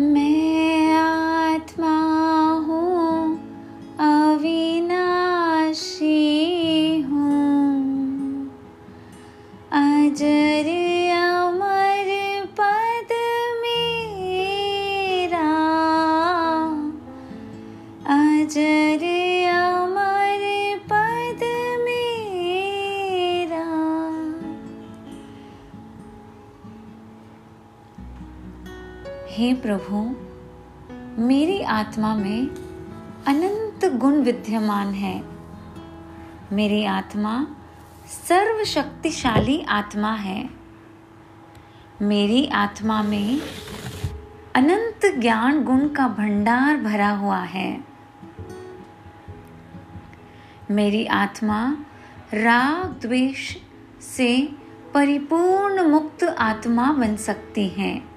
मैं आत्मा हूँ अविनाशी हूँ। अजर हे प्रभु, मेरी आत्मा में अनंत गुण विद्यमान है। मेरी आत्मा सर्वशक्तिशाली आत्मा है। मेरी आत्मा में अनंत ज्ञान गुण का भंडार भरा हुआ है। मेरी आत्मा राग द्वेष से परिपूर्ण मुक्त आत्मा बन सकती है।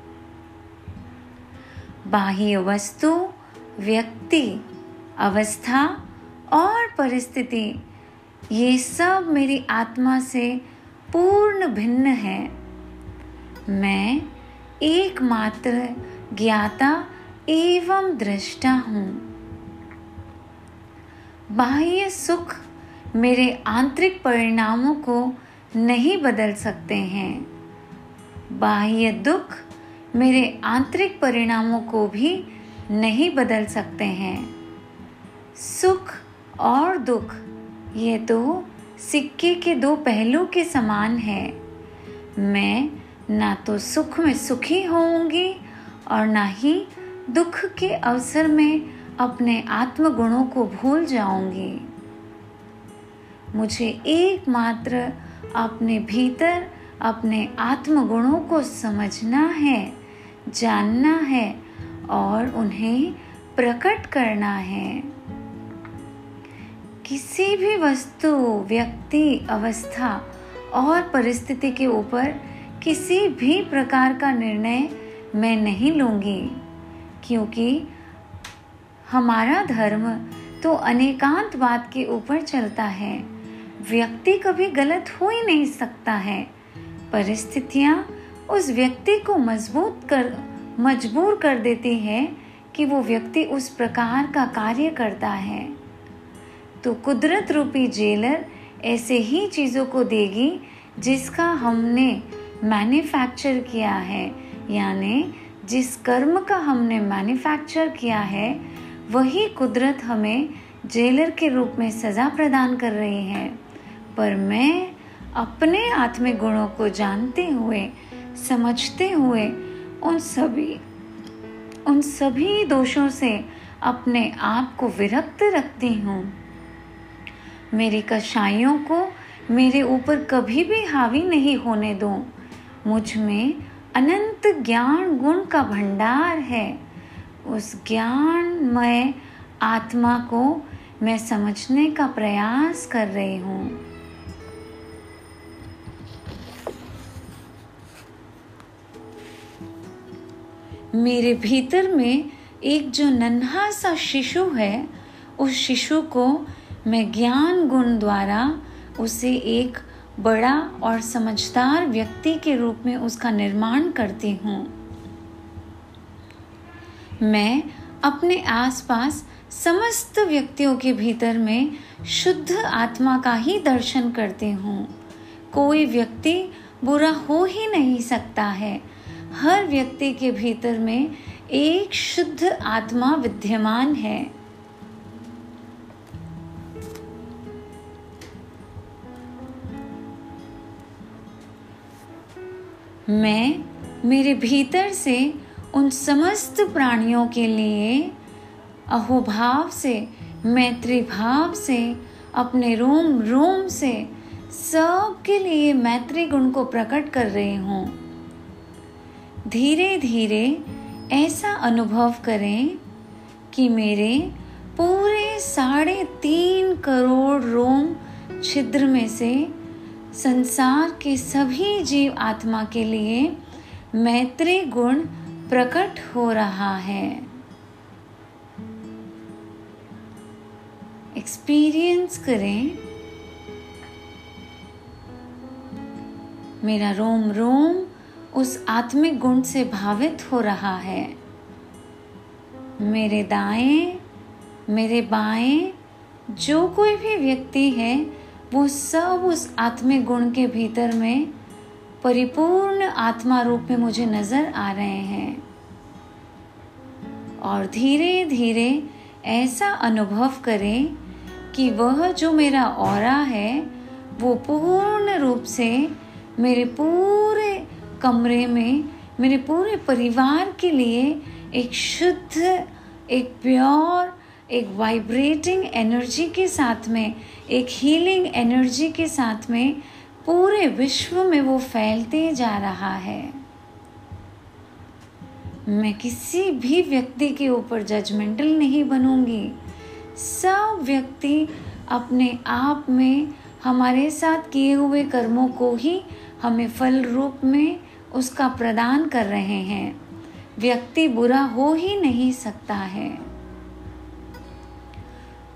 बाह्य वस्तु, व्यक्ति, अवस्था और परिस्थिति, ये सब मेरी आत्मा से पूर्ण भिन्न है। मैं एकमात्र ज्ञाता एवं दृष्टा हूँ। बाह्य सुख मेरे आंतरिक परिणामों को नहीं बदल सकते हैं। बाह्य दुख मेरे आंतरिक परिणामों को भी नहीं बदल सकते हैं। सुख और दुख, ये तो सिक्के के दो पहलू के समान है। मैं ना तो सुख में सुखी होऊँगी और ना ही दुख के अवसर में अपने आत्मगुणों को भूल जाऊँगी। मुझे एकमात्र अपने भीतर अपने आत्मगुणों को समझना है। जानना है और उन्हें प्रकट करना है। किसी भी वस्तु, व्यक्ति, अवस्था और परिस्थिति के ऊपर किसी भी प्रकार का निर्णय मैं नहीं लूँगी, क्योंकि हमारा धर्म तो अनेकांत बात के ऊपर चलता है। व्यक्ति कभी गलत हो ही नहीं सकता है। परिस्थितियाँ उस व्यक्ति को मज़बूत कर, मजबूर कर देती है कि वो व्यक्ति उस प्रकार का कार्य करता है। तो कुदरत रूपी जेलर ऐसे ही चीज़ों को देगी जिसका हमने मैन्युफैक्चर किया है। यानी जिस कर्म का हमने मैन्युफैक्चर किया है, वही कुदरत हमें जेलर के रूप में सज़ा प्रदान कर रही है। पर मैं अपने आत्मिक गुणों को जानते हुए समझते हुए उन सभी उन सभी दोषों से अपने आप को विरक्त रखती हूँ। मेरी कषाइयों को मेरे ऊपर कभी भी हावी नहीं होने दो। मुझमें अनंत ज्ञान गुण का भंडार है। उस ज्ञानमय आत्मा को मैं समझने का प्रयास कर रही हूँ। मेरे भीतर में एक जो नन्हा सा शिशु है, उस शिशु को मैं ज्ञान गुण द्वारा उसे एक बड़ा और समझदार व्यक्ति के रूप में उसका निर्माण करती हूँ। मैं अपने आसपास समस्त व्यक्तियों के भीतर में शुद्ध आत्मा का ही दर्शन करती हूँ। कोई व्यक्ति बुरा हो ही नहीं सकता है। हर व्यक्ति के भीतर में एक शुद्ध आत्मा विद्यमान है। मैं मेरे भीतर से उन समस्त प्राणियों के लिए अहोभाव से, मैत्री भाव से, अपने रोम रोम से सबके लिए मैत्री गुण को प्रकट कर रही हूँ। धीरे धीरे ऐसा अनुभव करें कि मेरे पूरे साढ़े तीन करोड़ रोम छिद्र में से संसार के सभी जीव आत्मा के लिए मैत्री गुण प्रकट हो रहा है। एक्सपीरियंस करें। मेरा रोम रोम उस आत्मिक गुण से भावित हो रहा है। मेरे दाएँ, मेरे बाएँ, जो कोई भी व्यक्ति है, वो सब उस आत्मिक गुण के भीतर में परिपूर्ण आत्मा रूप में मुझे नज़र आ रहे हैं। और धीरे धीरे ऐसा अनुभव करें कि वह जो मेरा और है, वो पूर्ण रूप से मेरे पूरे कमरे में मेरे पूरे परिवार के लिए एक शुद्ध, एक प्योर, एक वाइब्रेटिंग एनर्जी के साथ में, एक हीलिंग एनर्जी के साथ में पूरे विश्व में वो फैलते जा रहा है। मैं किसी भी व्यक्ति के ऊपर जजमेंटल नहीं बनूँगी। सब व्यक्ति अपने आप में हमारे साथ किए हुए कर्मों को ही हमें फल रूप में उसका प्रदान कर रहे हैं। व्यक्ति बुरा हो ही नहीं सकता है।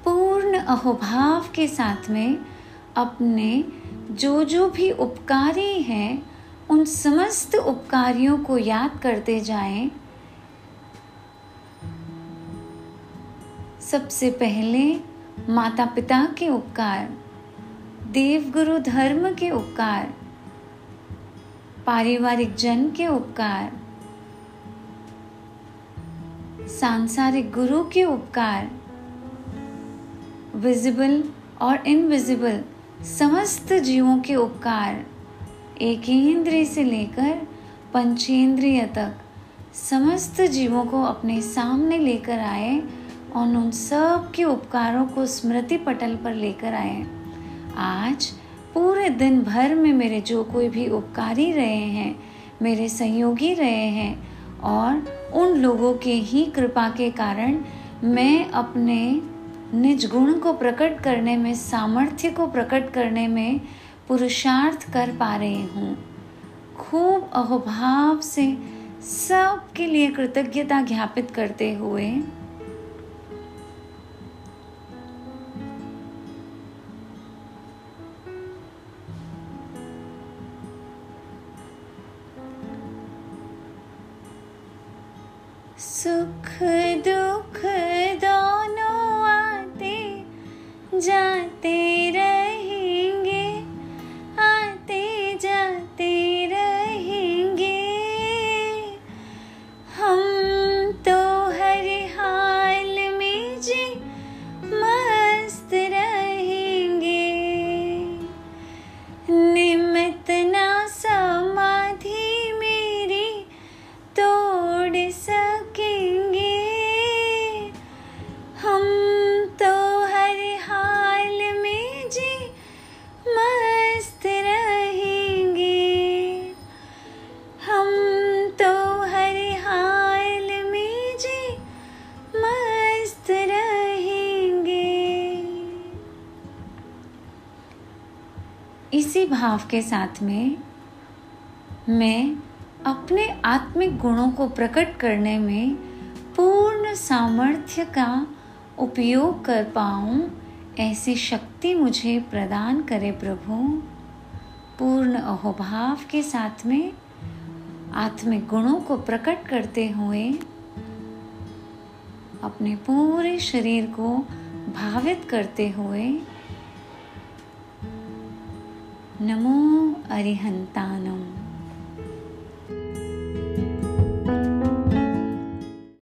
पूर्ण अहोभाव के साथ में अपने जो जो भी उपकारी हैं, उन समस्त उपकारियों को याद करते जाएँ। सबसे पहले माता पिता के उपकार देव गुरु धर्म के उपकार पारिवारिक जन के उपकार, सांसारिक गुरु के उपकार विजिबल और इनविजिबल समस्त जीवों के उपकार, एक इंद्रिय से लेकर पंचेंद्रिय तक समस्त जीवों को अपने सामने लेकर आए और उन सब के उपकारों को स्मृति पटल पर लेकर आए। आज पूरे दिन भर में मेरे जो कोई भी उपकारी रहे हैं, मेरे सहयोगी रहे हैं और उन लोगों के ही कृपा के कारण मैं अपने निज गुण को प्रकट करने में, सामर्थ्य को प्रकट करने में पुरुषार्थ कर पा रही हूँ। खूब अहोभाव से सबके लिए कृतज्ञता ज्ञापित करते हुए सुख दुख दोनों आते जाते भाव के साथ में मैं अपने आत्मिक गुणों को प्रकट करने में पूर्ण सामर्थ्य का उपयोग कर पाऊँ, ऐसी शक्ति मुझे प्रदान करे प्रभु। पूर्ण अहोभाव के साथ में आत्मिक गुणों को प्रकट करते हुए अपने पूरे शरीर को भावित करते हुए नमो अरिहंतानम